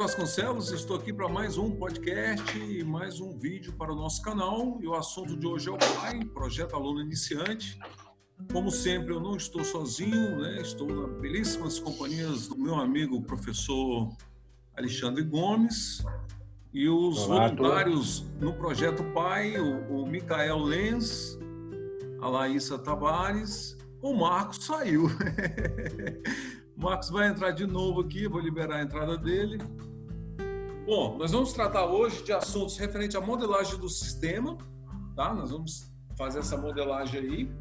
Vasconcelos, estou aqui para mais um podcast e mais um vídeo para o nosso canal. E o assunto de hoje é o PAI, Projeto Aluno Iniciante. Como sempre, eu não estou sozinho, né? estou nas belíssimas companhias do meu amigo professor Alexandre Gomes e os Olá, voluntários no Projeto PAI, o, o Micael Lenz, a Laísa Tavares, o Marcos saiu. Marcos vai entrar de novo aqui, vou liberar a entrada dele. Bom, nós vamos tratar hoje de assuntos referentes à modelagem do sistema, tá? Nós vamos fazer essa modelagem aí.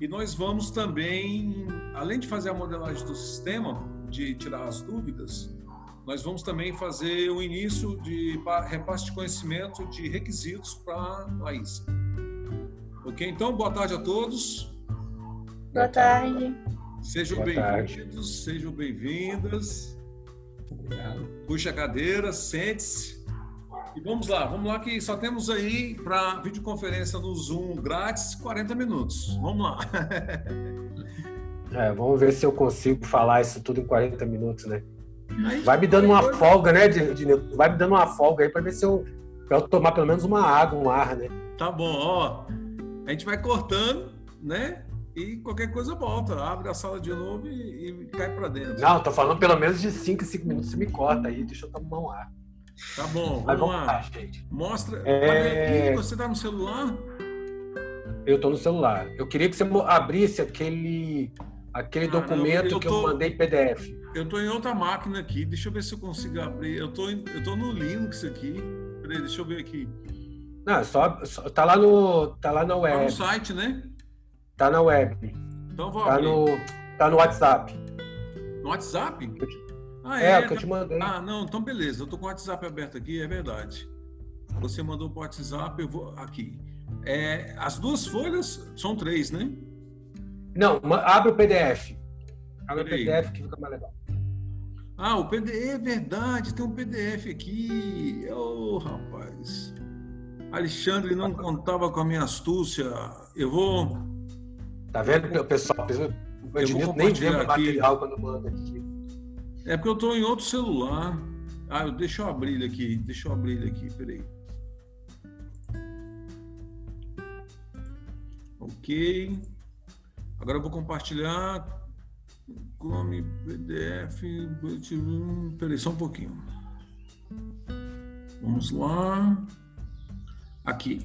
E nós vamos também, além de fazer a modelagem do sistema, de tirar as dúvidas, nós vamos também fazer o início de repasse de conhecimento de requisitos para a Laís. Ok? Então, boa tarde a todos. Boa tarde. Sejam bem-vindos, sejam bem-vindas. Puxa a cadeira, sente-se. E vamos lá, vamos lá que só temos aí para videoconferência no Zoom grátis 40 minutos. Vamos lá. É, vamos ver se eu consigo falar isso tudo em 40 minutos, né? Vai me dando uma folga, né, Dineu? Vai me dando uma folga aí para ver se eu, pra eu tomar pelo menos uma água, um ar, né? Tá bom, ó. A gente vai cortando, né? E qualquer coisa volta, abre a sala de novo e, e cai para dentro. Não, tô falando pelo menos de 5 5 minutos, você me corta aí, deixa eu tomar um ar. Tá bom, vamos, vamos lá. lá. gente. Mostra. É... Você tá no celular? Eu tô no celular. Eu queria que você abrisse aquele aquele ah, documento eu que tô, eu mandei PDF. Eu tô em outra máquina aqui, deixa eu ver se eu consigo abrir. Eu tô, eu tô no Linux aqui. Peraí, deixa eu ver aqui. Não, só, só tá lá no tá lá na web. Tá no site, né? Tá na web. Então vou tá abrir. no Tá no WhatsApp. No WhatsApp? Ah, é, é que eu te mandei. Ah, não, então beleza. Eu tô com o WhatsApp aberto aqui, é verdade. Você mandou pro WhatsApp, eu vou aqui. É, as duas folhas são três, né? Não, abre o PDF. Abre Peraí. o PDF que fica mais legal. Ah, o PDF é verdade, tem um PDF aqui. Ô, oh, rapaz. Alexandre não contava com a minha astúcia. Eu vou. Tá vendo, pessoal? O Ednilson nem o material quando manda aqui. É porque eu estou em outro celular. Ah, deixa eu abrir ele aqui. Deixa eu abrir ele aqui, peraí. Ok. Agora eu vou compartilhar. Chrome, PDF. Peraí, só um pouquinho. Vamos lá. Aqui.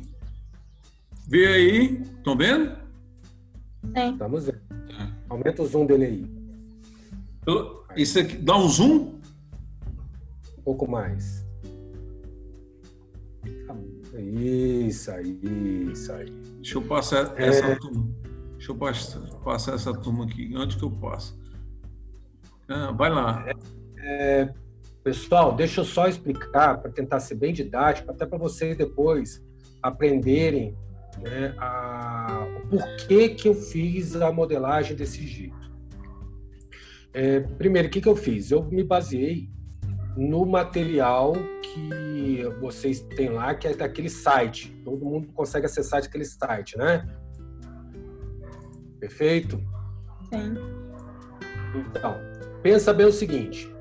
Vê aí. Estão vendo? Sim. Estamos vendo. Aumenta o zoom dele aí. Isso aqui, dá um zoom? Um pouco mais. Isso aí, isso aí. Deixa eu passar é... essa turma. Deixa eu passar, passar, essa turma aqui. Onde que eu passo? Ah, vai lá. É, é, pessoal, deixa eu só explicar para tentar ser bem didático, até para vocês depois aprenderem né, a, o porquê que eu fiz a modelagem desse jeito. É, primeiro, o que, que eu fiz? Eu me baseei no material que vocês têm lá, que é daquele site. Todo mundo consegue acessar aquele site, né? Perfeito? Sim. Então, pensa bem o seguinte.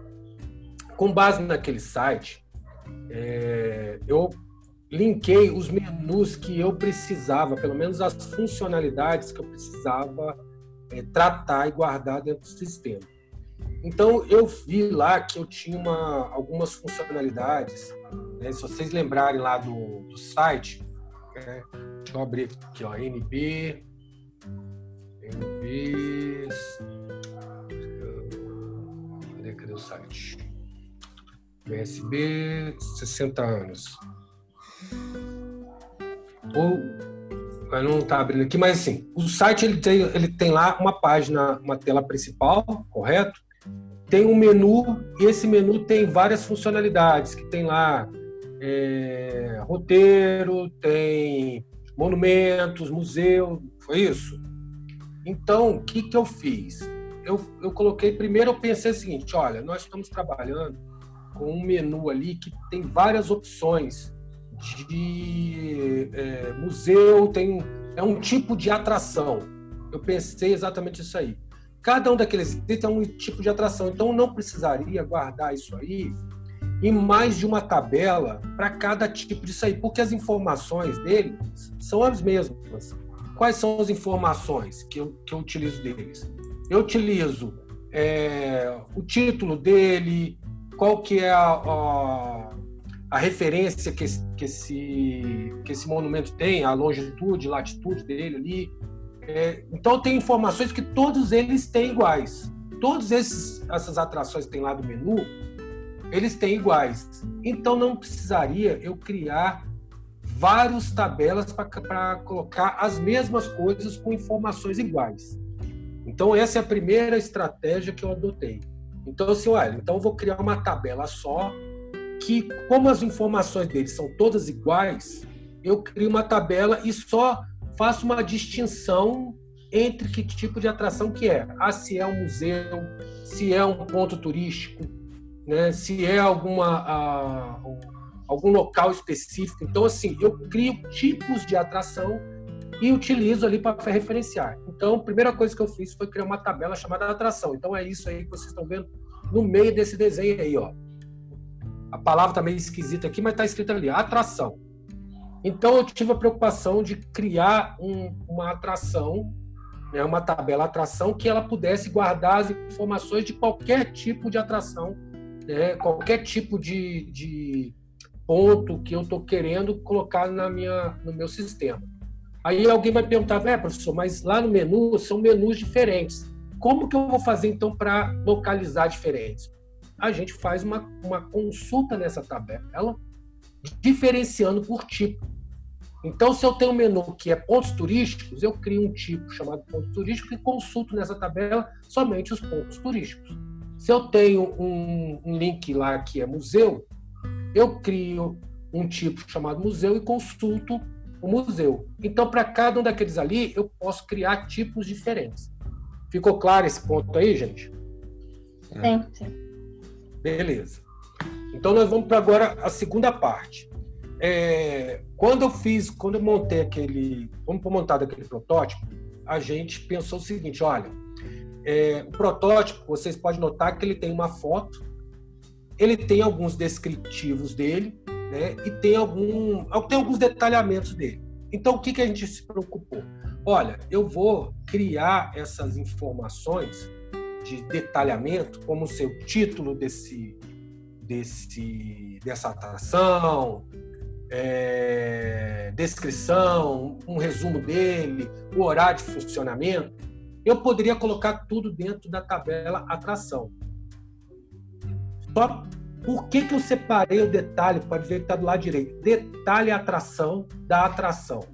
Com base naquele site, é, eu linkei os menus que eu precisava, pelo menos as funcionalidades que eu precisava é, tratar e guardar dentro do sistema. Então eu vi lá que eu tinha uma, algumas funcionalidades. Né? Se vocês lembrarem lá do, do site, é, deixa eu abrir aqui, ó, NB, NB, cadê, cadê o site? USB 60 anos. Ou não está abrindo aqui, mas assim, o site ele tem, ele tem lá uma página, uma tela principal, correto? Tem um menu e esse menu tem várias funcionalidades que tem lá é, roteiro, tem monumentos, museu, foi isso? Então, o que, que eu fiz? Eu, eu coloquei, primeiro eu pensei o seguinte, olha, nós estamos trabalhando com um menu ali que tem várias opções de é, museu, tem é um tipo de atração. Eu pensei exatamente isso aí. Cada um daqueles itens é um tipo de atração. Então, não precisaria guardar isso aí em mais de uma tabela para cada tipo disso aí, porque as informações dele são as mesmas. Quais são as informações que eu, que eu utilizo deles? Eu utilizo é, o título dele, qual que é a, a, a referência que esse, que, esse, que esse monumento tem, a longitude, latitude dele ali, é, então tem informações que todos eles têm iguais. Todas essas atrações que tem lá do menu, eles têm iguais. Então não precisaria eu criar várias tabelas para colocar as mesmas coisas com informações iguais. Então essa é a primeira estratégia que eu adotei. Então assim, olha, então eu vou criar uma tabela só que como as informações deles são todas iguais, eu crio uma tabela e só faço uma distinção entre que tipo de atração que é. Ah, se é um museu, se é um ponto turístico, né? se é alguma, algum local específico. Então, assim, eu crio tipos de atração e utilizo ali para referenciar. Então, a primeira coisa que eu fiz foi criar uma tabela chamada atração. Então, é isso aí que vocês estão vendo no meio desse desenho aí, ó. A palavra está meio esquisita aqui, mas está escrito ali, atração. Então eu tive a preocupação de criar um, uma atração, né, uma tabela atração que ela pudesse guardar as informações de qualquer tipo de atração, né, qualquer tipo de, de ponto que eu estou querendo colocar na minha, no meu sistema. Aí alguém vai perguntar, é, professor, mas lá no menu são menus diferentes. Como que eu vou fazer então para localizar diferentes? A gente faz uma, uma consulta nessa tabela diferenciando por tipo. Então, se eu tenho um menu que é pontos turísticos, eu crio um tipo chamado pontos turísticos e consulto nessa tabela somente os pontos turísticos. Se eu tenho um, um link lá que é museu, eu crio um tipo chamado museu e consulto o museu. Então, para cada um daqueles ali, eu posso criar tipos diferentes. Ficou claro esse ponto aí, gente? Sim, sim. Beleza. Então nós vamos para agora a segunda parte. É, quando eu fiz, quando eu montei aquele, vamos montar aquele protótipo, a gente pensou o seguinte: olha, é, o protótipo, vocês podem notar que ele tem uma foto, ele tem alguns descritivos dele, né, e tem algum, tem alguns detalhamentos dele. Então, o que, que a gente se preocupou? Olha, eu vou criar essas informações de detalhamento, como o seu título desse desse, dessa atração, é, descrição, um resumo dele, o horário de funcionamento, eu poderia colocar tudo dentro da tabela atração. Só por que, que eu separei o detalhe? Pode ver que está do lado direito. Detalhe atração da atração.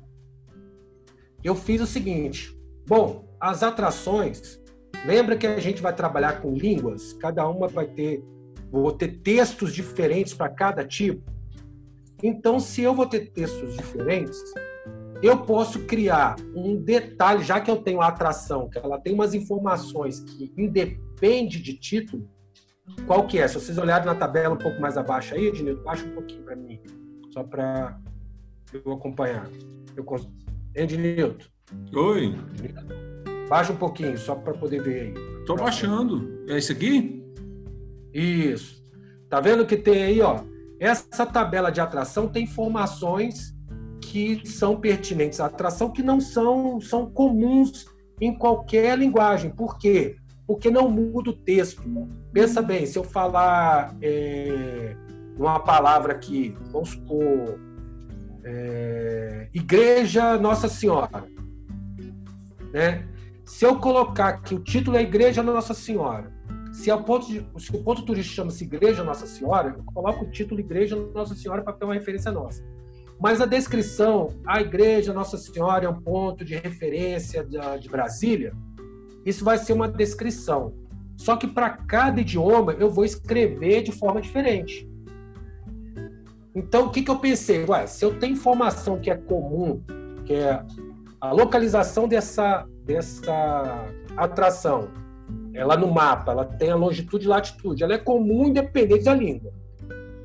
Eu fiz o seguinte. Bom, as atrações, lembra que a gente vai trabalhar com línguas? Cada uma vai ter vou ter textos diferentes para cada tipo. Então, se eu vou ter textos diferentes, eu posso criar um detalhe, já que eu tenho a atração, que ela tem umas informações que independe de título, qual que é? Se vocês olharem na tabela um pouco mais abaixo aí, Ednildo, baixa um pouquinho para mim, só para eu acompanhar. Eu cons... Ednildo. Oi. Baixa um pouquinho, só para poder ver aí. Estou baixando. É esse aqui? Isso. Tá vendo que tem aí, ó? Essa tabela de atração tem informações que são pertinentes à atração que não são, são comuns em qualquer linguagem. Por quê? Porque não muda o texto. Pensa bem, se eu falar é, uma palavra aqui, vamos supor, é, Igreja Nossa Senhora, né? Se eu colocar que o título é Igreja Nossa Senhora, se, é o ponto de, se o ponto turístico chama-se Igreja Nossa Senhora, eu coloco o título Igreja Nossa Senhora para ter uma referência nossa. Mas a descrição, a Igreja Nossa Senhora é um ponto de referência de, Brasília, isso vai ser uma descrição. Só que para cada idioma eu vou escrever de forma diferente. Então, o que, que eu pensei? Ué, se eu tenho informação que é comum, que é a localização dessa, dessa atração, ela no mapa, ela tem a longitude e latitude, ela é comum independente da língua.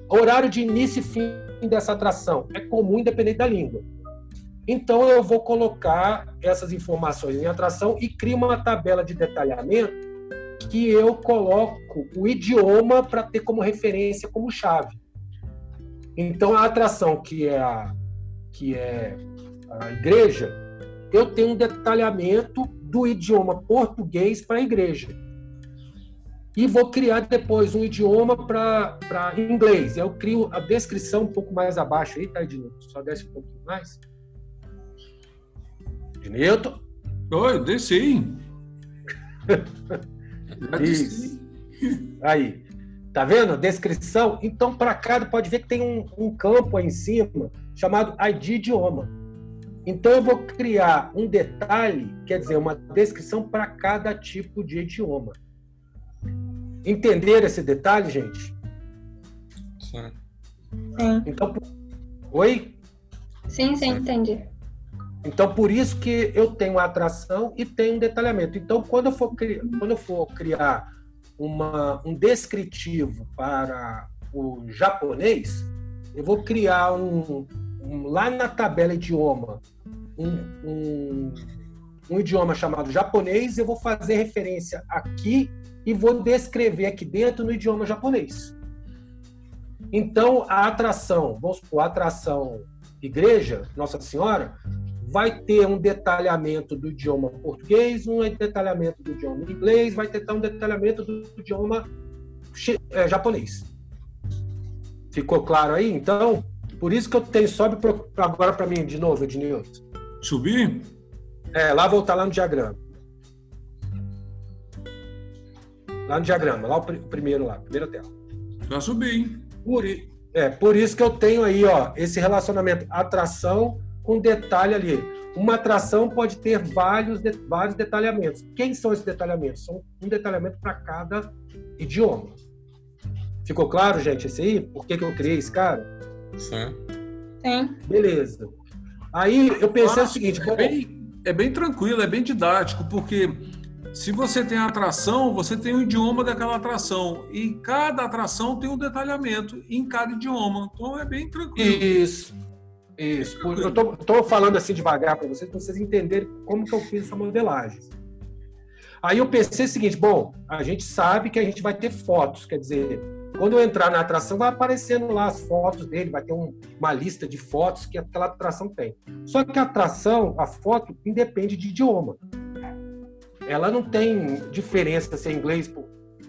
Horário de início e fim dessa atração é comum independente da língua. Então eu vou colocar essas informações em atração e crio uma tabela de detalhamento que eu coloco o idioma para ter como referência como chave. Então a atração que é a que é a igreja, eu tenho um detalhamento do idioma português para a igreja. E vou criar depois um idioma para inglês. Eu crio a descrição um pouco mais abaixo aí, tá, Ednilton? Só desce um pouquinho mais. Ednilton? Oi, desci. Isso. Aí. Tá vendo? Descrição. Então, para cá, pode ver que tem um, um campo aí em cima chamado ID idioma. Então, eu vou criar um detalhe, quer dizer, uma descrição para cada tipo de idioma. Entender esse detalhe, gente? Sim. Então, oi? Sim, sim, entendi. Então, por isso que eu tenho atração e tenho um detalhamento. Então, quando eu for, quando eu for criar uma, um descritivo para o japonês, eu vou criar um lá na tabela idioma um, um, um idioma chamado japonês, eu vou fazer referência aqui e vou descrever aqui dentro no idioma japonês. Então, a atração, vamos supor, a atração igreja, Nossa Senhora, vai ter um detalhamento do idioma português, um detalhamento do idioma inglês, vai ter um detalhamento do idioma é, japonês. Ficou claro aí? Então, por isso que eu tenho, sobe agora para mim de novo, Ednilson. Subir? É, lá voltar lá no diagrama. Lá no diagrama, lá o primeiro lá, primeira tela. Já subi. Por, é, por isso que eu tenho aí, ó, esse relacionamento atração com detalhe ali. Uma atração pode ter vários, de, vários detalhamentos. Quem são esses detalhamentos? São um detalhamento para cada idioma. Ficou claro, gente, esse aí? Por que, que eu criei esse cara? Sim. Sim. Beleza. Aí eu pensei o seguinte... É bem, é bem tranquilo, é bem didático, porque se você tem atração, você tem o idioma daquela atração. E cada atração tem um detalhamento em cada idioma. Então é bem tranquilo. Isso. Isso. Eu estou falando assim devagar para vocês, para vocês entenderem como que eu fiz essa modelagem. Aí eu pensei o seguinte, bom, a gente sabe que a gente vai ter fotos, quer dizer, quando eu entrar na atração, vai aparecendo lá as fotos dele, vai ter um, uma lista de fotos que aquela atração tem. Só que a atração, a foto, independe de idioma. Ela não tem diferença se é inglês,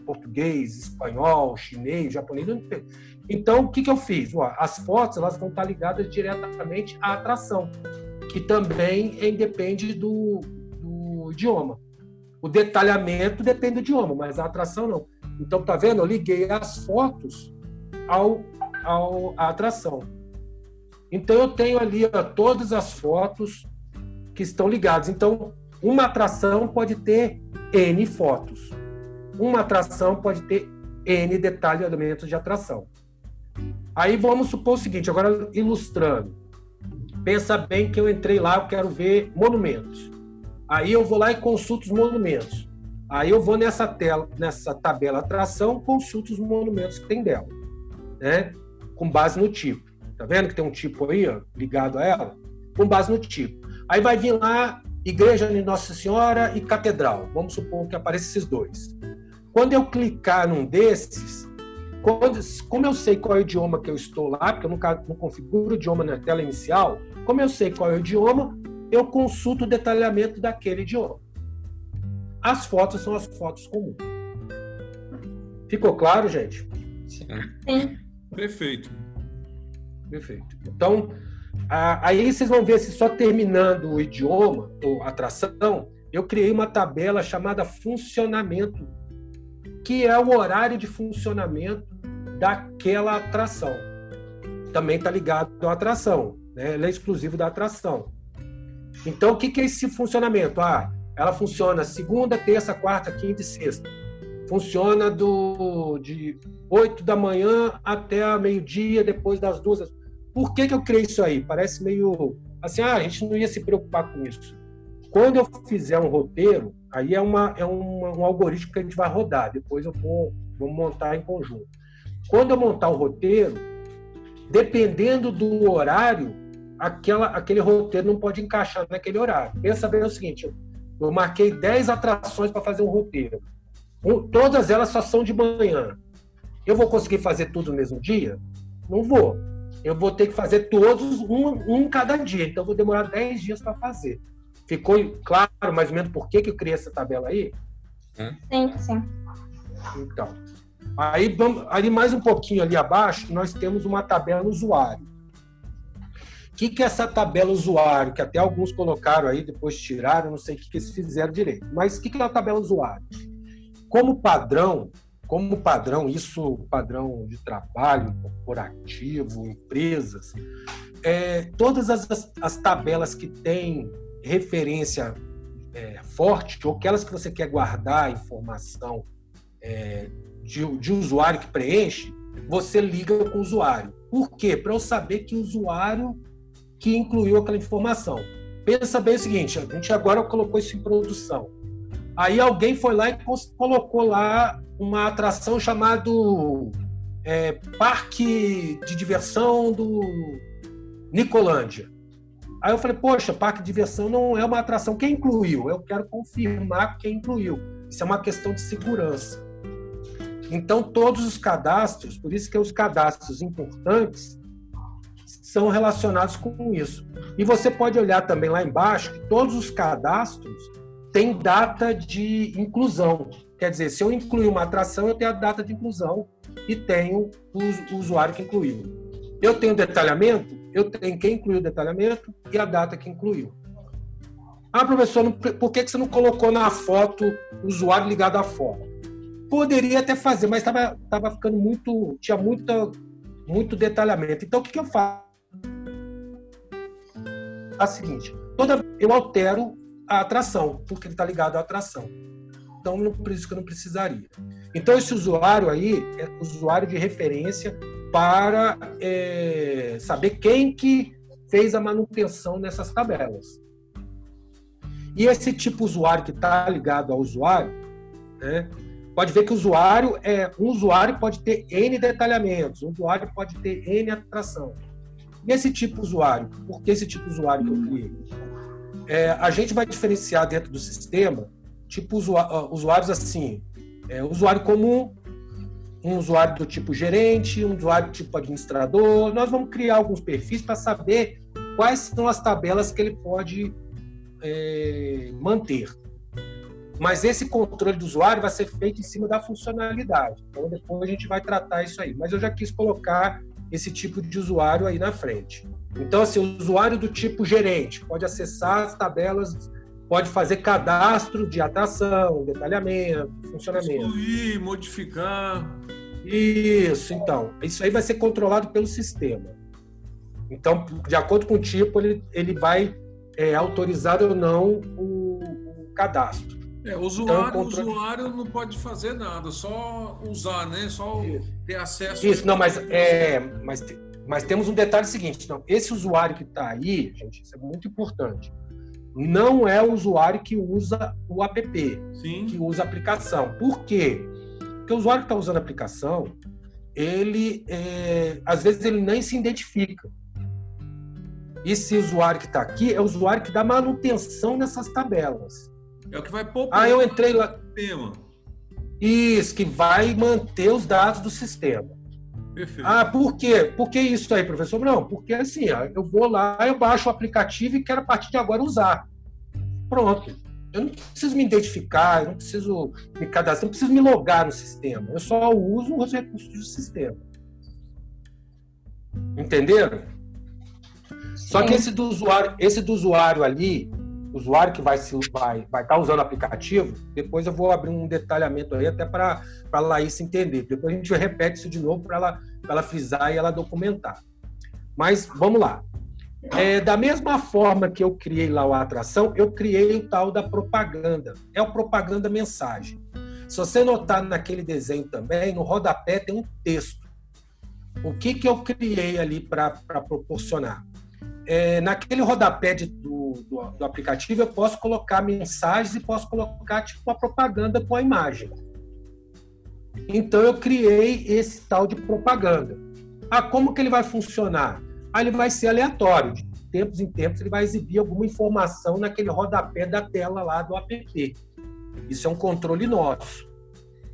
português, espanhol, chinês, japonês, não tem. Então, o que, que eu fiz? as fotos elas vão estar ligadas diretamente à atração, que também independe do, do idioma. O detalhamento depende do idioma, mas a atração não. Então, tá vendo? Eu liguei as fotos ao, ao à atração. Então, eu tenho ali ó, todas as fotos que estão ligadas. Então, uma atração pode ter N fotos. Uma atração pode ter N detalhamentos de atração. Aí vamos supor o seguinte, agora ilustrando. Pensa bem que eu entrei lá, eu quero ver monumentos. Aí eu vou lá e consulto os monumentos. Aí eu vou nessa tela, nessa tabela atração, consulto os monumentos que tem dela, né? Com base no tipo. Tá vendo que tem um tipo aí, ó, ligado a ela? Com base no tipo. Aí vai vir lá Igreja de Nossa Senhora e Catedral. Vamos supor que apareçam esses dois. Quando eu clicar num desses, quando, como eu sei qual é o idioma que eu estou lá, porque eu nunca não configuro o idioma na tela inicial, como eu sei qual é o idioma, eu consulto o detalhamento daquele idioma. As fotos são as fotos comuns. Ficou claro, gente? Sim. Perfeito. Perfeito. Então, aí vocês vão ver se só terminando o idioma, ou atração, eu criei uma tabela chamada funcionamento, que é o horário de funcionamento daquela atração. Também está ligado à atração, né? Ele é exclusivo da atração. Então, o que, que é esse funcionamento? Ah, ela funciona segunda, terça, quarta, quinta e sexta. Funciona do, de 8 da manhã até meio-dia, depois das duas. Por que, que eu criei isso aí? Parece meio assim, ah, a gente não ia se preocupar com isso. Quando eu fizer um roteiro, aí é, uma, é uma, um algoritmo que a gente vai rodar, depois eu vou, vou montar em conjunto. Quando eu montar o roteiro, dependendo do horário, aquela, aquele roteiro não pode encaixar naquele horário. Pensa bem o seguinte: eu marquei 10 atrações para fazer um roteiro. Um, todas elas só são de manhã. Eu vou conseguir fazer tudo no mesmo dia? Não vou. Eu vou ter que fazer todos, um, um cada dia. Então, eu vou demorar 10 dias para fazer. Ficou claro mais ou menos por que, que eu criei essa tabela aí? Sim, sim. Então, aí, vamos, ali mais um pouquinho ali abaixo, nós temos uma tabela usuário. O que, que é essa tabela usuário? Que até alguns colocaram aí, depois tiraram, não sei o que, que eles fizeram direito. Mas o que, que é a tabela usuário? Como padrão, como padrão, isso padrão de trabalho corporativo, empresas, é, todas as, as tabelas que têm referência é, forte, ou aquelas que você quer guardar informação é, de, de usuário que preenche, você liga com o usuário. Por quê? Para eu saber que usuário que incluiu aquela informação. Pensa bem o seguinte, a gente agora colocou isso em produção. Aí alguém foi lá e colocou lá uma atração chamado é, Parque de Diversão do Nicolândia. Aí eu falei, poxa, parque de diversão não é uma atração. Quem incluiu? Eu quero confirmar quem incluiu. Isso é uma questão de segurança. Então, todos os cadastros, por isso que os cadastros importantes são relacionados com isso. E você pode olhar também lá embaixo que todos os cadastros têm data de inclusão. Quer dizer, se eu incluir uma atração, eu tenho a data de inclusão e tenho o usuário que incluiu. Eu tenho detalhamento, eu tenho quem incluiu o detalhamento e a data que incluiu. Ah, professor, por que você não colocou na foto o usuário ligado à foto? Poderia até fazer, mas estava tava ficando muito. tinha muita, muito detalhamento. Então, o que, eu faço? É seguinte: toda eu altero a atração, porque ele está ligado à atração. Então, por isso que eu não precisaria. Então, esse usuário aí é usuário de referência para é, saber quem que fez a manutenção nessas tabelas. E esse tipo de usuário que está ligado ao usuário, né, pode ver que o usuário é um usuário pode ter n detalhamentos, um usuário pode ter n atração. E esse tipo de usuário, por que esse tipo de usuário que eu criei? É, a gente vai diferenciar dentro do sistema tipo usuários assim, é, usuário comum, um usuário do tipo gerente, um usuário do tipo administrador. Nós vamos criar alguns perfis para saber quais são as tabelas que ele pode é, manter. Mas esse controle do usuário vai ser feito em cima da funcionalidade. Então, depois a gente vai tratar isso aí. Mas eu já quis colocar esse tipo de usuário aí na frente. Então, assim, o usuário do tipo gerente pode acessar as tabelas, pode fazer cadastro de atração, detalhamento, funcionamento. Excluir, modificar. Isso, então. Isso aí vai ser controlado pelo sistema. Então, de acordo com o tipo, ele, ele vai é, autorizar ou não o, o cadastro. É, o usuário, então, controle... usuário não pode fazer nada, só usar, né? Só Isso. ter acesso. Isso, não, mas, é, mas, mas temos um detalhe seguinte: não, esse usuário que está aí, gente, isso é muito importante. Não é o usuário que usa o app, Sim. que usa a aplicação. Por quê? Porque o usuário que está usando a aplicação, ele é, às vezes ele nem se identifica. Esse usuário que está aqui é o usuário que dá manutenção nessas tabelas. É o que vai pôr. Ah, eu entrei lá. Sistema. Isso, que vai manter os dados do sistema. Perfeito. Ah, por quê? Por que isso aí, professor? Não, porque assim, eu vou lá, eu baixo o aplicativo e quero a partir de agora usar. Pronto. Eu não preciso me identificar, eu não preciso me cadastrar, eu não preciso me logar no sistema. Eu só uso os recursos do sistema. Entenderam? Só que esse do usuário, esse do usuário ali, usuário que vai se vai vai estar tá usando o aplicativo, depois eu vou abrir um detalhamento aí até para para Laís entender. Depois a gente repete isso de novo para ela ela frisar e ela documentar. Mas vamos lá. É, da mesma forma que eu criei lá a atração, eu criei o tal da propaganda. É o propaganda mensagem. Se você notar naquele desenho também, no rodapé tem um texto. O que, que eu criei ali para proporcionar? É, naquele rodapé de, do, do, do, aplicativo, eu posso colocar mensagens e posso colocar tipo uma propaganda com a imagem. Então, eu criei esse tal de propaganda. Ah, como que ele vai funcionar? Aí ele vai ser aleatório. tempos em tempos, ele vai exibir alguma informação naquele rodapé da tela lá do app. Isso é um controle nosso.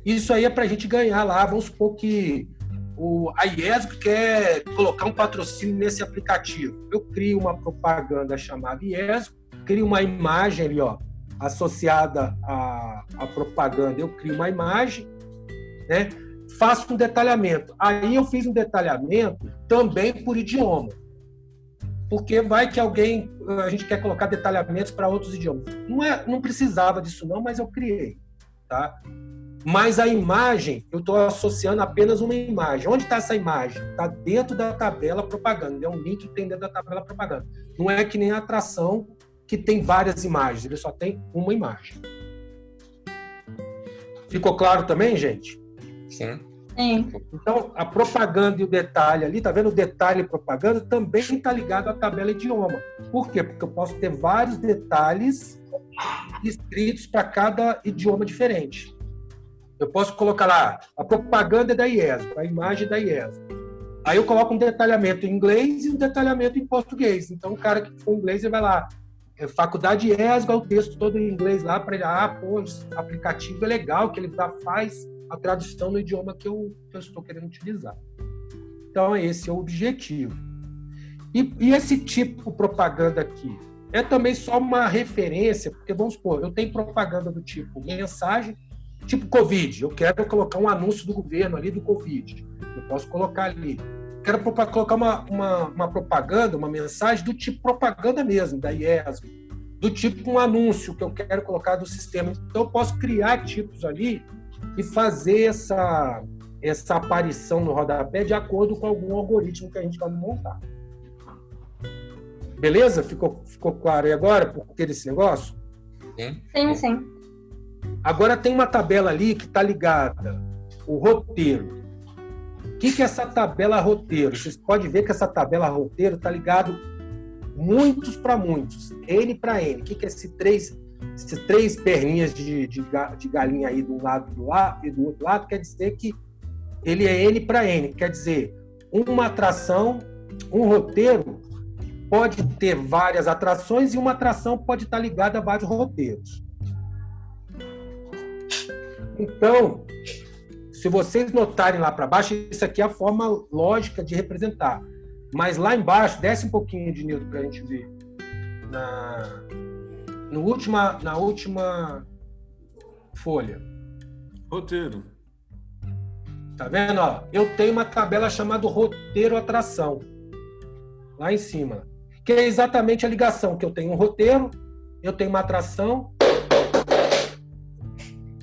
Isso aí é para a gente ganhar lá. Vamos supor que o, a IESB quer colocar um patrocínio nesse aplicativo. Eu crio uma propaganda chamada IESB, crio uma imagem ali, ó, associada à, à propaganda. Eu crio uma imagem, né? faço um detalhamento. Aí eu fiz um detalhamento também por idioma. Porque vai que alguém, a gente quer colocar detalhamentos para outros idiomas. Não, é, não precisava disso não, mas eu criei. Tá? Mas a imagem, eu estou associando apenas uma imagem. Onde está essa imagem? Está dentro da tabela propaganda. É um link que tem dentro da tabela propaganda. Não é que nem a atração que tem várias imagens. Ele só tem uma imagem. Ficou claro também, gente? Sim. Sim. Então, a propaganda e o detalhe ali, tá vendo? O detalhe e propaganda também está ligado à tabela idioma. Por quê? Porque eu posso ter vários detalhes escritos para cada idioma diferente. Eu posso colocar lá a propaganda da IESO, a imagem da IESO. Aí eu coloco um detalhamento em inglês e um detalhamento em português. Então o cara que for inglês ele vai lá, é, faculdade IESO, o texto todo em inglês lá para ele, ah, pô, aplicativo é legal que ele já faz a tradução no idioma que eu, que eu estou querendo utilizar. Então esse é o objetivo. E, e esse tipo de propaganda aqui é também só uma referência, porque vamos supor, eu tenho propaganda do tipo mensagem Tipo Covid, eu quero colocar um anúncio do governo ali do Covid. Eu posso colocar ali. Quero colocar uma, uma, uma propaganda, uma mensagem do tipo propaganda mesmo, da IESB, do tipo um anúncio que eu quero colocar do sistema. Então, eu posso criar tipos ali e fazer essa, essa aparição no rodapé de acordo com algum algoritmo que a gente vai montar. Beleza? Ficou, ficou claro aí agora por que desse negócio? Sim, sim. Agora tem uma tabela ali que está ligada, o roteiro. O que, que é essa tabela roteiro? Vocês podem ver que essa tabela roteiro está ligado muitos para muitos, N para N. O que, que é esse três, esses três perninhas de, de, de galinha aí do lado do lado e do outro lado? Quer dizer que ele é N para N. Quer dizer, uma atração, um roteiro pode ter várias atrações e uma atração pode estar ligada a vários roteiros. Então, se vocês notarem lá para baixo, isso aqui é a forma lógica de representar. Mas lá embaixo, desce um pouquinho de Newton para a gente ver. Na, no última, na última folha. Roteiro. Tá vendo? Ó, eu tenho uma tabela chamada roteiro atração. Lá em cima. Que é exatamente a ligação, que eu tenho um roteiro, eu tenho uma atração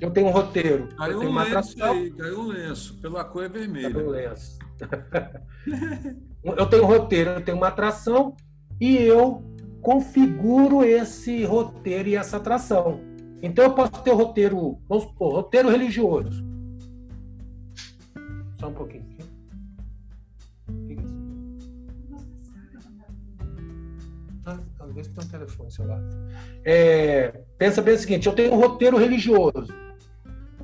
eu tenho um roteiro. Caiu eu tenho um uma lenço atração. aí, caiu um lenço. Pela cor é vermelha. Caiu um lenço. eu tenho um roteiro, eu tenho uma atração e eu configuro esse roteiro e essa atração. Então eu posso ter roteiro, vamos supor, roteiro religioso. Só um pouquinho. Ah, talvez tenha um telefone celular. É, pensa bem o seguinte: eu tenho um roteiro religioso.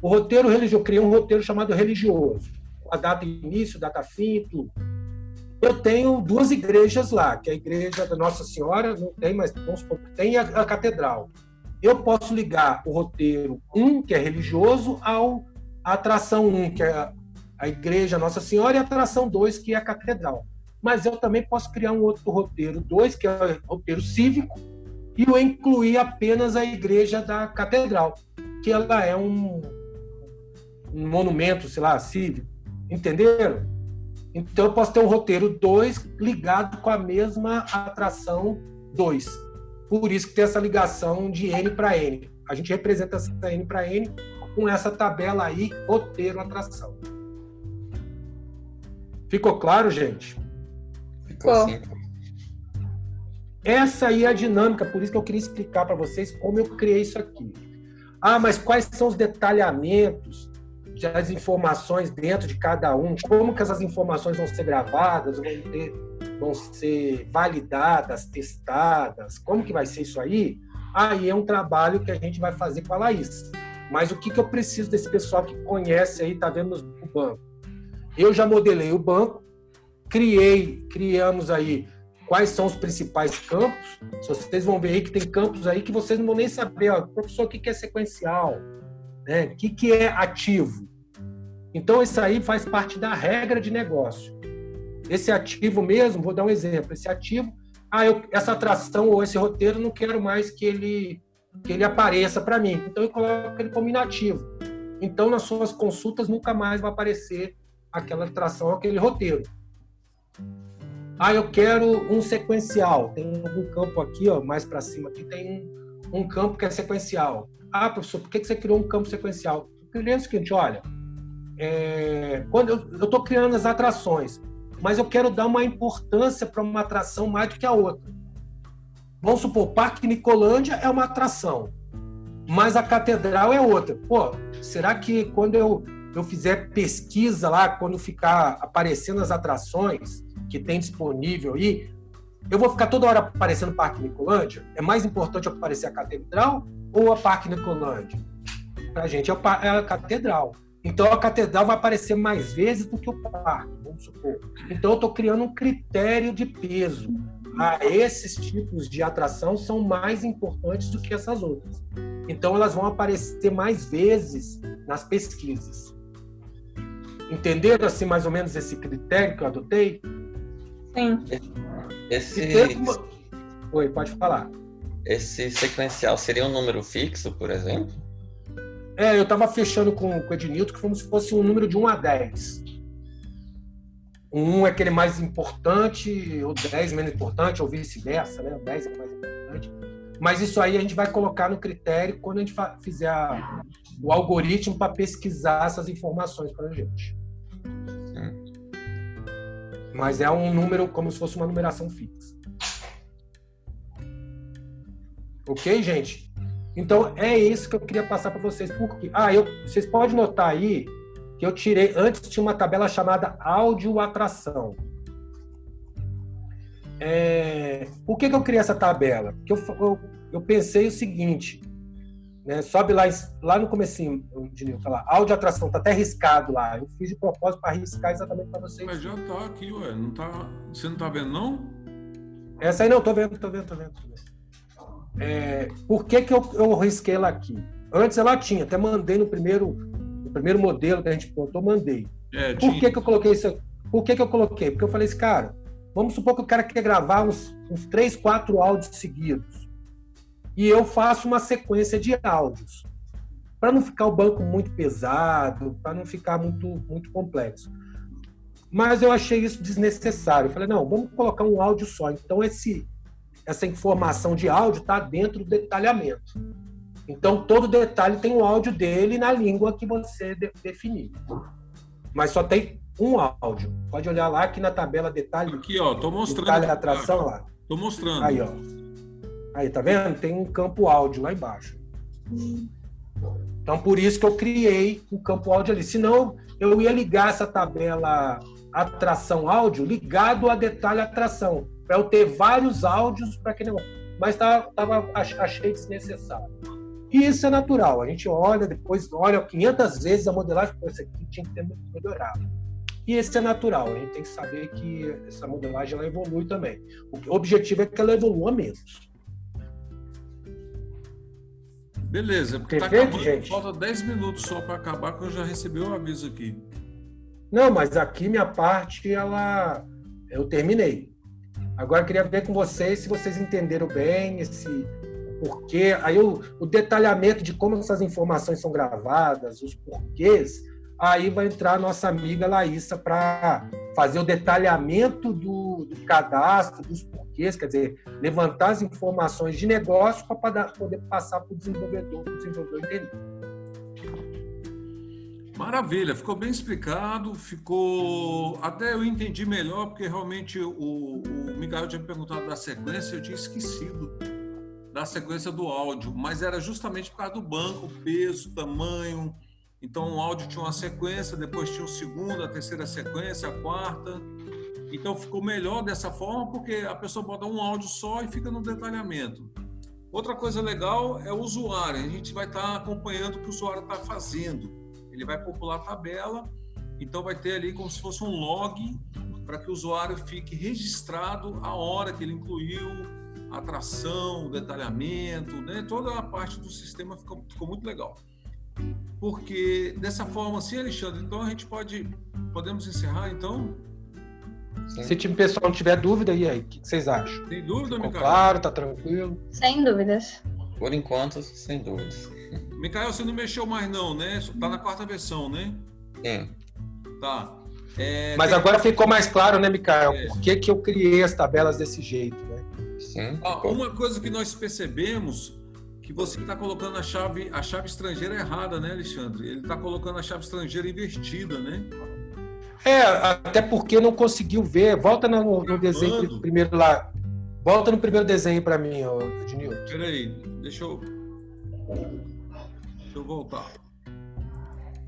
O roteiro religioso, criei um roteiro chamado religioso, a data início, data fim, tudo. Eu tenho duas igrejas lá, que é a igreja da Nossa Senhora, não tem, mas vamos supor, tem a, a catedral. Eu posso ligar o roteiro 1, que é religioso, ao a atração 1, que é a, a igreja Nossa Senhora, e a atração 2, que é a catedral. Mas eu também posso criar um outro roteiro 2, que é o roteiro cívico, e eu incluir apenas a igreja da catedral, que ela é um, um monumento, sei lá, cívico. Entenderam? Então eu posso ter um roteiro 2 ligado com a mesma atração 2. Por isso que tem essa ligação de N para N. A gente representa essa N para N com essa tabela aí, roteiro atração. Ficou claro, gente? Ficou. Essa aí é a dinâmica, por isso que eu queria explicar para vocês como eu criei isso aqui. Ah, mas quais são os detalhamentos das informações dentro de cada um, como que essas informações vão ser gravadas, vão, ter, vão ser validadas, testadas, como que vai ser isso aí? Aí é um trabalho que a gente vai fazer com a Laís. Mas o que, que eu preciso desse pessoal que conhece aí, tá vendo o banco? Eu já modelei o banco, criei, criamos aí quais são os principais campos. Vocês vão ver aí que tem campos aí que vocês não vão nem saber, ó, professor, o que é sequencial? Né? O que é ativo? Então, isso aí faz parte da regra de negócio. Esse ativo mesmo, vou dar um exemplo, esse ativo, ah, eu, essa atração ou esse roteiro, não quero mais que ele, que ele apareça para mim. Então, eu coloco ele como inativo. Então, nas suas consultas, nunca mais vai aparecer aquela atração, aquele roteiro. Ah, eu quero um sequencial. Tem algum campo aqui, ó, mais para cima, aqui tem um, um, campo que é sequencial. Ah, professor, por que você criou um campo sequencial? Eu criei o seguinte, olha, é, quando eu estou criando as atrações, mas eu quero dar uma importância para uma atração mais do que a outra. Vamos supor, Parque Nicolândia é uma atração, mas a Catedral é outra. Pô, será que quando eu, eu fizer pesquisa lá, quando ficar aparecendo as atrações, que tem disponível aí, eu vou ficar toda hora aparecendo Parque Nicolândia? É mais importante aparecer a Catedral ou a Parque Nicolândia? Para a gente é a Catedral. Então a Catedral vai aparecer mais vezes do que o Parque, vamos supor. Então eu estou criando um critério de peso. Ah, esses tipos de atração são mais importantes do que essas outras. Então elas vão aparecer mais vezes nas pesquisas. Entenderam assim mais ou menos esse critério que eu adotei? Sim. Esse... Oi, pode falar. Esse sequencial seria um número fixo, por exemplo? É, eu estava fechando com, com o Ednilton que como se fosse um número de 1 a 10. Um é aquele mais importante, o 10 menos importante, ou vice-versa, né? O 10 é mais importante. Mas isso aí a gente vai colocar no critério quando a gente fizer a, o algoritmo para pesquisar essas informações para a gente mas é um número como se fosse uma numeração fixa. Ok, gente? Então é isso que eu queria passar para vocês. Por quê? Ah, eu, vocês podem notar aí que eu tirei. Antes tinha uma tabela chamada áudio atração. É, por que, que eu criei essa tabela? Porque eu, eu, eu pensei o seguinte: né? Sobe lá, lá no comecinho, Dinil, tá lá, áudio atração, tá até riscado lá. Eu fiz de propósito para riscar exatamente para vocês. Mas já tá aqui, ué. Não tá... Você não tá vendo, não? Essa aí não, tô vendo, tô vendo, tô vendo. Tô vendo. É, por que, que eu, eu risquei ela aqui? Antes ela tinha, até mandei no primeiro, no primeiro modelo que a gente botou, mandei. É, por tinha... que, que eu coloquei isso? Por que, que eu coloquei? Porque eu falei assim, cara, vamos supor que o cara quer gravar uns, uns três, quatro áudios seguidos e eu faço uma sequência de áudios para não ficar o banco muito pesado, para não ficar muito muito complexo. Mas eu achei isso desnecessário. Eu falei, não, vamos colocar um áudio só. Então esse essa informação de áudio está dentro do detalhamento. Então todo detalhe tem o áudio dele na língua que você de definir. Mas só tem um áudio. Pode olhar lá aqui na tabela detalhe. Aqui, ó, tô mostrando. Detalhe atração lá. Tô mostrando. Aí, ó. Aí, tá vendo? Tem um campo áudio lá embaixo. Então, por isso que eu criei o campo áudio ali. Senão, eu ia ligar essa tabela atração áudio ligado a detalhe atração, para eu ter vários áudios para aquele negócio. Mas tava, tava, achei desnecessário. E isso é natural. A gente olha, depois olha 500 vezes a modelagem, pô, isso aqui tinha que ter melhorado. E esse é natural. A gente tem que saber que essa modelagem ela evolui também. O objetivo é que ela evolua menos. Beleza, porque tá Perfeito, tá acabando, gente. falta 10 minutos só para acabar que eu já recebi o aviso aqui. Não, mas aqui minha parte ela eu terminei. Agora eu queria ver com vocês se vocês entenderam bem esse porquê, aí o, o detalhamento de como essas informações são gravadas, os porquês, aí vai entrar a nossa amiga Laísa para fazer o detalhamento do, do, cadastro, dos porquês, quer dizer, levantar as informações de negócio para poder passar para o desenvolvedor, para o desenvolvedor entender. Maravilha, ficou bem explicado, ficou. Até eu entendi melhor, porque realmente o, o Miguel tinha perguntado da sequência, eu tinha esquecido da sequência do áudio, mas era justamente por causa do banco, peso, tamanho, então o áudio tinha uma sequência, depois tinha o segundo, a terceira sequência, a quarta. Então ficou melhor dessa forma porque a pessoa bota um áudio só e fica no detalhamento. Outra coisa legal é o usuário. A gente vai estar acompanhando o que o usuário está fazendo. Ele vai popular a tabela, então vai ter ali como se fosse um log para que o usuário fique registrado a hora que ele incluiu, a atração, o detalhamento, né? toda a parte do sistema ficou, ficou muito legal. Porque dessa forma, assim, Alexandre, então a gente pode podemos encerrar então? Sim. Se o pessoal não tiver dúvida, e aí, o que vocês acham? Tem dúvida, Ficou Claro, tá tranquilo. Sem dúvidas. Por enquanto, sem dúvidas. Micael, você não mexeu mais não, né? Tá na quarta versão, né? Sim. Tá. É, Mas tem... agora ficou mais claro, né, Micael? É. Por que, que eu criei as tabelas desse jeito, né? Sim. Ah, uma coisa que nós percebemos que você está colocando a chave, a chave estrangeira errada, né, Alexandre? Ele está colocando a chave estrangeira invertida, né? É, até porque não conseguiu ver. Volta no, no desenho primeiro lá. Volta no primeiro desenho para mim, ó, Ednilson. Peraí, deixa eu. Deixa eu voltar.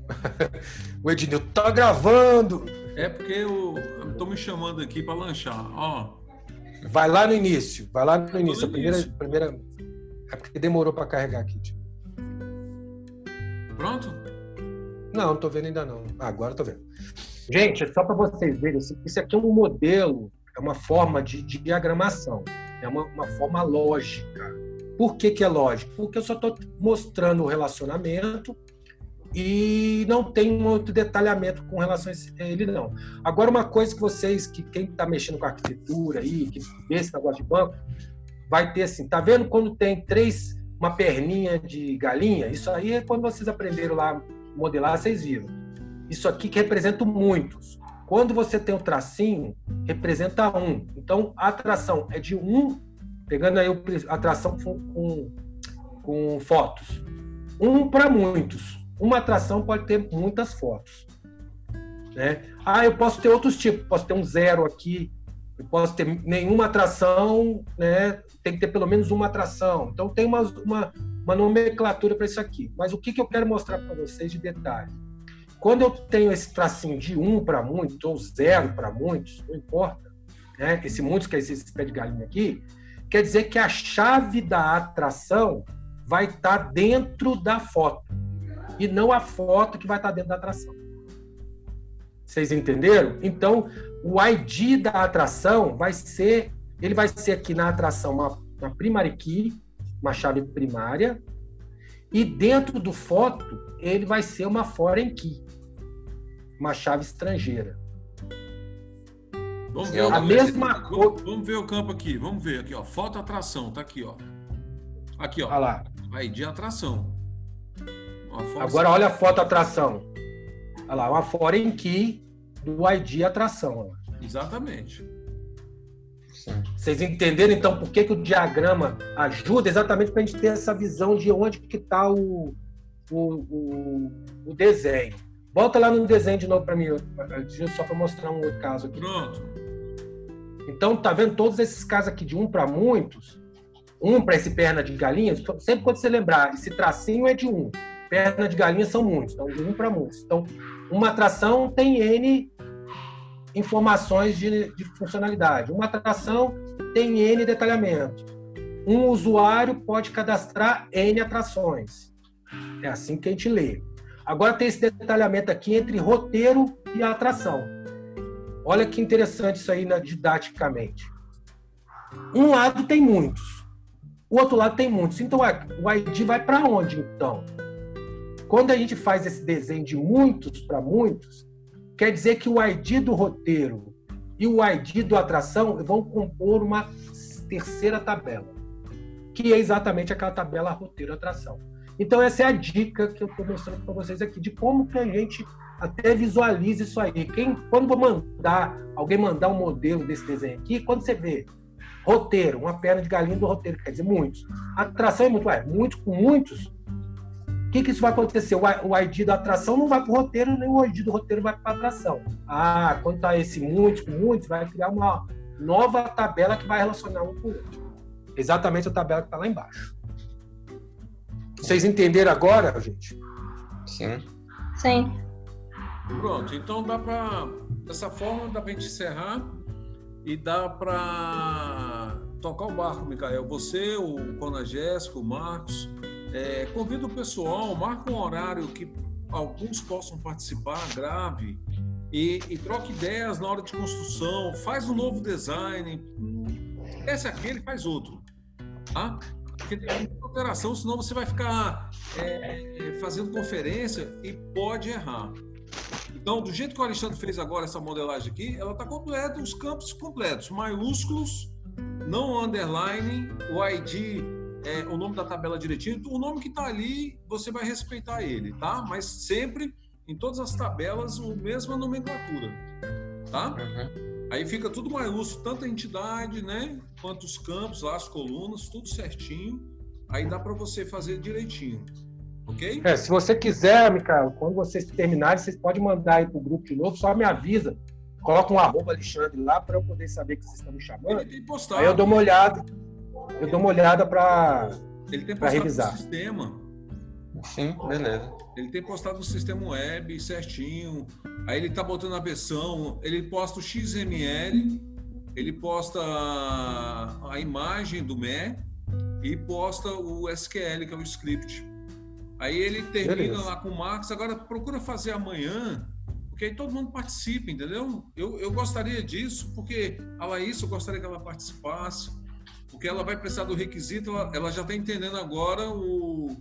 o Ednilson tá gravando. É porque eu, tô me chamando aqui para lanchar. Ó. Vai lá no início. Vai lá no início. A primeira, primeira. É porque demorou para carregar aqui. Tipo. Pronto? Não, não tô vendo ainda não. Ah, agora tô vendo. Gente, só para vocês verem, isso aqui é um modelo, é uma forma de, diagramação, é uma, uma, forma lógica. Por que, que é lógico? Porque eu só estou mostrando o relacionamento e não tem muito detalhamento com relação a ele, não. Agora, uma coisa que vocês, que quem está mexendo com arquitetura aí, que vê esse negócio de banco, vai ter assim, tá vendo quando tem três, uma perninha de galinha? Isso aí é quando vocês aprenderam lá modelar, vocês viram isso aqui que representa muitos. Quando você tem o tracinho, representa um. Então, a atração é de um, pegando aí a atração com, com, com fotos. Um para muitos. Uma atração pode ter muitas fotos. Né? Ah, eu posso ter outros tipos. Posso ter um zero aqui. Eu posso ter nenhuma atração, né? Tem que ter pelo menos uma atração. Então, tem uma, uma, uma nomenclatura para isso aqui. Mas o que, que eu quero mostrar para vocês de detalhe? Quando eu tenho esse tracinho de um para muitos ou zero para muitos, não importa, né? esse muitos que é esse pé de galinha aqui, quer dizer que a chave da atração vai estar tá dentro da foto e não a foto que vai estar tá dentro da atração. Vocês entenderam? Então, o ID da atração vai ser, ele vai ser aqui na atração uma, uma primary key, uma chave primária, e dentro do foto ele vai ser uma foreign key uma chave estrangeira. Vamos ver, a mesma vamos, vamos, ver o campo aqui, vamos ver aqui, ó. Foto atração, tá aqui, ó. Aqui, ó. Olha lá. ID atração. Agora olha a foto atração. Olha lá, uma foreign key do ID atração. Exatamente. Vocês entenderam então por que, que o diagrama ajuda exatamente para a gente ter essa visão de onde que está o, o, o, o desenho. Volta lá no desenho de novo para mim, só para mostrar um outro caso aqui. Pronto. Então, tá vendo todos esses casos aqui de um para muitos? Um para esse perna de galinha, sempre quando você lembrar, esse tracinho é de um. Perna de galinha são muitos, então de um para muitos. Então, uma atração tem N informações de, de funcionalidade. Uma atração tem N detalhamento. Um usuário pode cadastrar N atrações. É assim que a gente lê. Agora tem esse detalhamento aqui entre roteiro e atração. Olha que interessante isso aí né, didaticamente. Um lado tem muitos, o outro lado tem muitos. Então o ID vai para onde então? Quando a gente faz esse desenho de muitos para muitos, quer dizer que o ID do roteiro e o ID do atração vão compor uma terceira tabela, que é exatamente aquela tabela roteiro-atração. Então, essa é a dica que eu estou mostrando para vocês aqui, de como que a gente até visualiza isso aí. Quem, quando vou mandar, alguém mandar um modelo desse desenho aqui, quando você vê roteiro, uma perna de galinha do roteiro, quer dizer, muitos. atração é muito, muitos com muitos. O que, que isso vai acontecer? O ID da atração não vai para o roteiro, nem o ID do roteiro vai para a atração. Ah, quando está esse muitos com muitos, vai criar uma nova tabela que vai relacionar um com o outro. Exatamente a tabela que está lá embaixo. Vocês entenderam agora, gente? Sim. Sim. Pronto, então dá para dessa forma dá para gente encerrar e dá para tocar o barco, Micael. Você, o Cona Jéssica, o Marcos, é, convido o pessoal, marca um horário que alguns possam participar, grave e, e troca ideias na hora de construção, faz um novo design, esse aquele faz outro, tá? Porque tem alteração, senão você vai ficar é, é, fazendo conferência e pode errar. Então, do jeito que o Alexandre fez agora essa modelagem aqui, ela está completa, os campos completos, maiúsculos, não underline, o ID, é, o nome da tabela direitinho, o nome que está ali, você vai respeitar ele, tá? Mas sempre, em todas as tabelas, a mesma nomenclatura, tá? Uhum. Aí fica tudo maiúsculo, tanto a entidade, né, quanto os campos, lá, as colunas, tudo certinho. Aí dá para você fazer direitinho. Ok? É, se você quiser, Micael, quando vocês terminarem, vocês podem mandar aí pro grupo de novo, só me avisa. Coloca um arroba Alexandre lá para eu poder saber que vocês estão me chamando. Ele tem postado. Aí eu dou uma olhada. Eu dou uma olhada para Ele tem postado revisar. no sistema. Sim, beleza. Ele tem postado no sistema web certinho. Aí ele tá botando a versão, ele posta o XML, ele posta a imagem do ME e posta o SQL, que é o script. Aí ele termina Beleza. lá com o Marcos. Agora procura fazer amanhã, porque aí todo mundo participa, entendeu? Eu, eu gostaria disso, porque a Laís, eu gostaria que ela participasse, porque ela vai precisar do requisito, ela, ela já está entendendo agora o,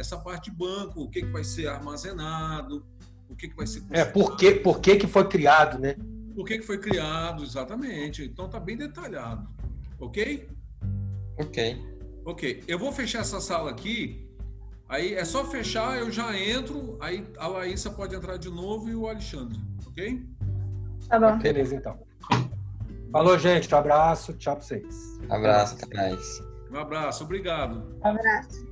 essa parte de banco, o que, que vai ser armazenado, o que, que vai ser. É, por que, por que, que foi criado, né? Por que, que foi criado, exatamente. Então tá bem detalhado. Ok? Ok. Ok. Eu vou fechar essa sala aqui Aí é só fechar, eu já entro, aí a Laísa pode entrar de novo e o Alexandre, ok? Tá bom. Beleza, então. Falou, gente. Um abraço. Tchau pra vocês. Um abraço, até mais. Um abraço, obrigado. Um abraço.